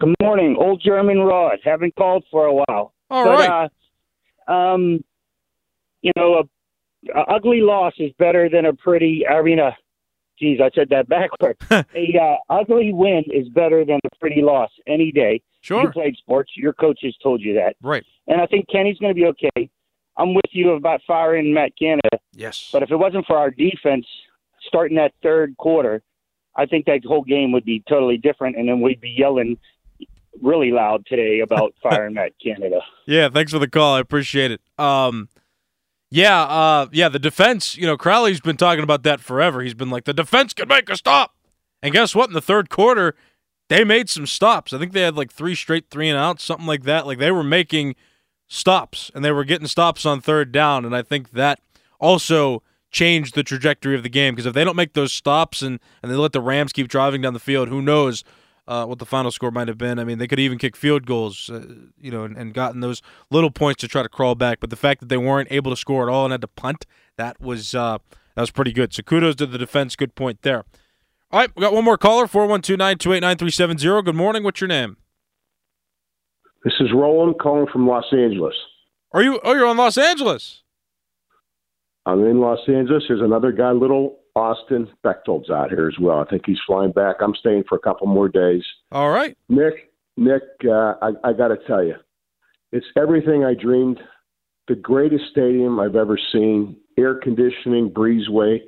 Good morning, old German Rod. Haven't called for a while. All but, right. Uh, um, you know, a, a ugly loss is better than a pretty. I mean, a geez, I said that backward. a uh, ugly win is better than a pretty loss any day. Sure. You played sports. Your coaches told you that, Right. and I think Kenny's going to be okay. I'm with you about firing Matt Canada, Yes. but if it wasn't for our defense starting that third quarter, I think that whole game would be totally different, and then we'd be yelling really loud today about firing Matt Canada. Yeah, thanks for the call. I appreciate it. Um, yeah, uh, yeah, the defense, you know, Crowley's been talking about that forever. He's been like, the defense can make a stop. And guess what? In the third quarter, they made some stops. I think they had like three straight three and outs, something like that. Like they were making stops and they were getting stops on third down. And I think that also changed the trajectory of the game because if they don't make those stops and, and they let the Rams keep driving down the field, who knows uh, what the final score might have been. I mean, they could even kick field goals, uh, you know, and, and gotten those little points to try to crawl back. But the fact that they weren't able to score at all and had to punt, that was uh, that was pretty good. So kudos to the defense. Good point there. All right, we got one more caller, 412-928-9370. Good morning. What's your name? This is Roland calling from Los Angeles. Are you oh you're on Los Angeles? I'm in Los Angeles. There's another guy, little Austin Bechtold's out here as well. I think he's flying back. I'm staying for a couple more days. All right. Nick, Nick, uh, I, I got to tell you, it's everything I dreamed. The greatest stadium I've ever seen. Air conditioning, breezeway,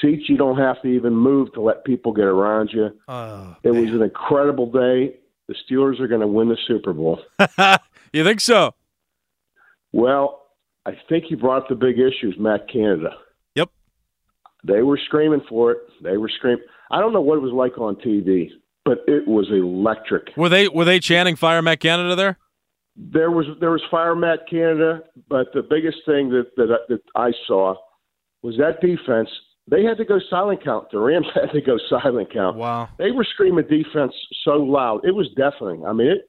seats you don't have to even move to let people get around you. Uh, It was an incredible day. The Steelers are going to win the Super Bowl. you think so? Well, I think you brought up the big issues, Matt Canada. Yep. They were screaming for it. They were screaming. I don't know what it was like on TV, but it was electric. Were they were they chanting "Fire Matt Canada" there? There was there was fire Matt Canada, but the biggest thing that that, I- that I saw was that defense. They had to go silent count. The Rams had to go silent count. Wow. They were screaming defense so loud. It was deafening. I mean, it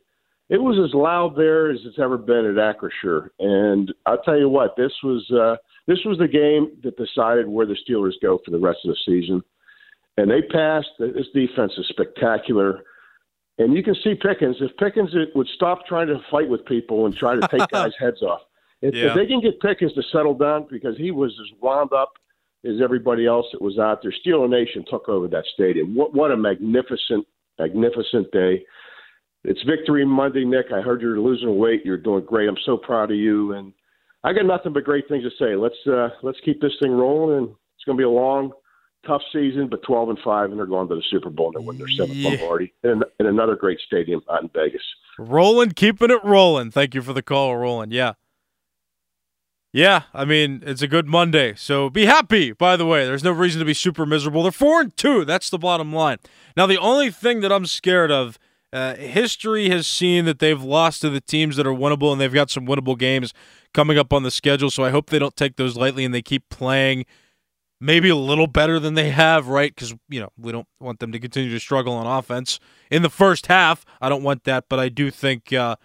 it was as loud there as it's ever been at Acrisure. And I'll tell you what, this was uh, this was the game that decided where the Steelers go for the rest of the season. And they passed. This defense is spectacular. And you can see Pickens. If Pickens would stop trying to fight with people and try to take guys' heads off, if, Yeah. if they can get Pickens to settle down because he was as wound up as everybody else that was out there, Steeler Nation took over that stadium. What, what a magnificent, magnificent day. It's Victory Monday, Nick. I heard you're losing weight. You're doing great. I'm so proud of you, and I got nothing but great things to say. Let's uh, let's keep this thing rolling, and it's going to be a long, tough season. But 12 and five, and they're going to the Super Bowl and they win their seventh Yeah. Lombardi, and, and another great stadium out in Vegas. Rolling, keeping it rolling. Thank you for the call, Roland. Yeah. Yeah, I mean, it's a good Monday. So be happy, by the way. There's no reason to be super miserable. They're 4 and 2. That's the bottom line. Now, the only thing that I'm scared of, uh, history has seen that they've lost to the teams that are winnable, and they've got some winnable games coming up on the schedule. So I hope they don't take those lightly and they keep playing maybe a little better than they have, right? Because, you know, we don't want them to continue to struggle on offense in the first half. I don't want that, but I do think, uh,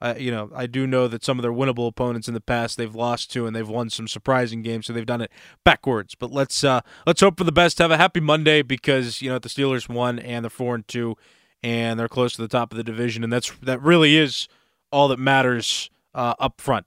uh, you know, I do know that some of their winnable opponents in the past they've lost to, and they've won some surprising games, so they've done it backwards. But let's uh, let's hope for the best. Have a happy Monday because you know the Steelers won and they're four and two, and they're close to the top of the division, and that's that really is all that matters uh, up front.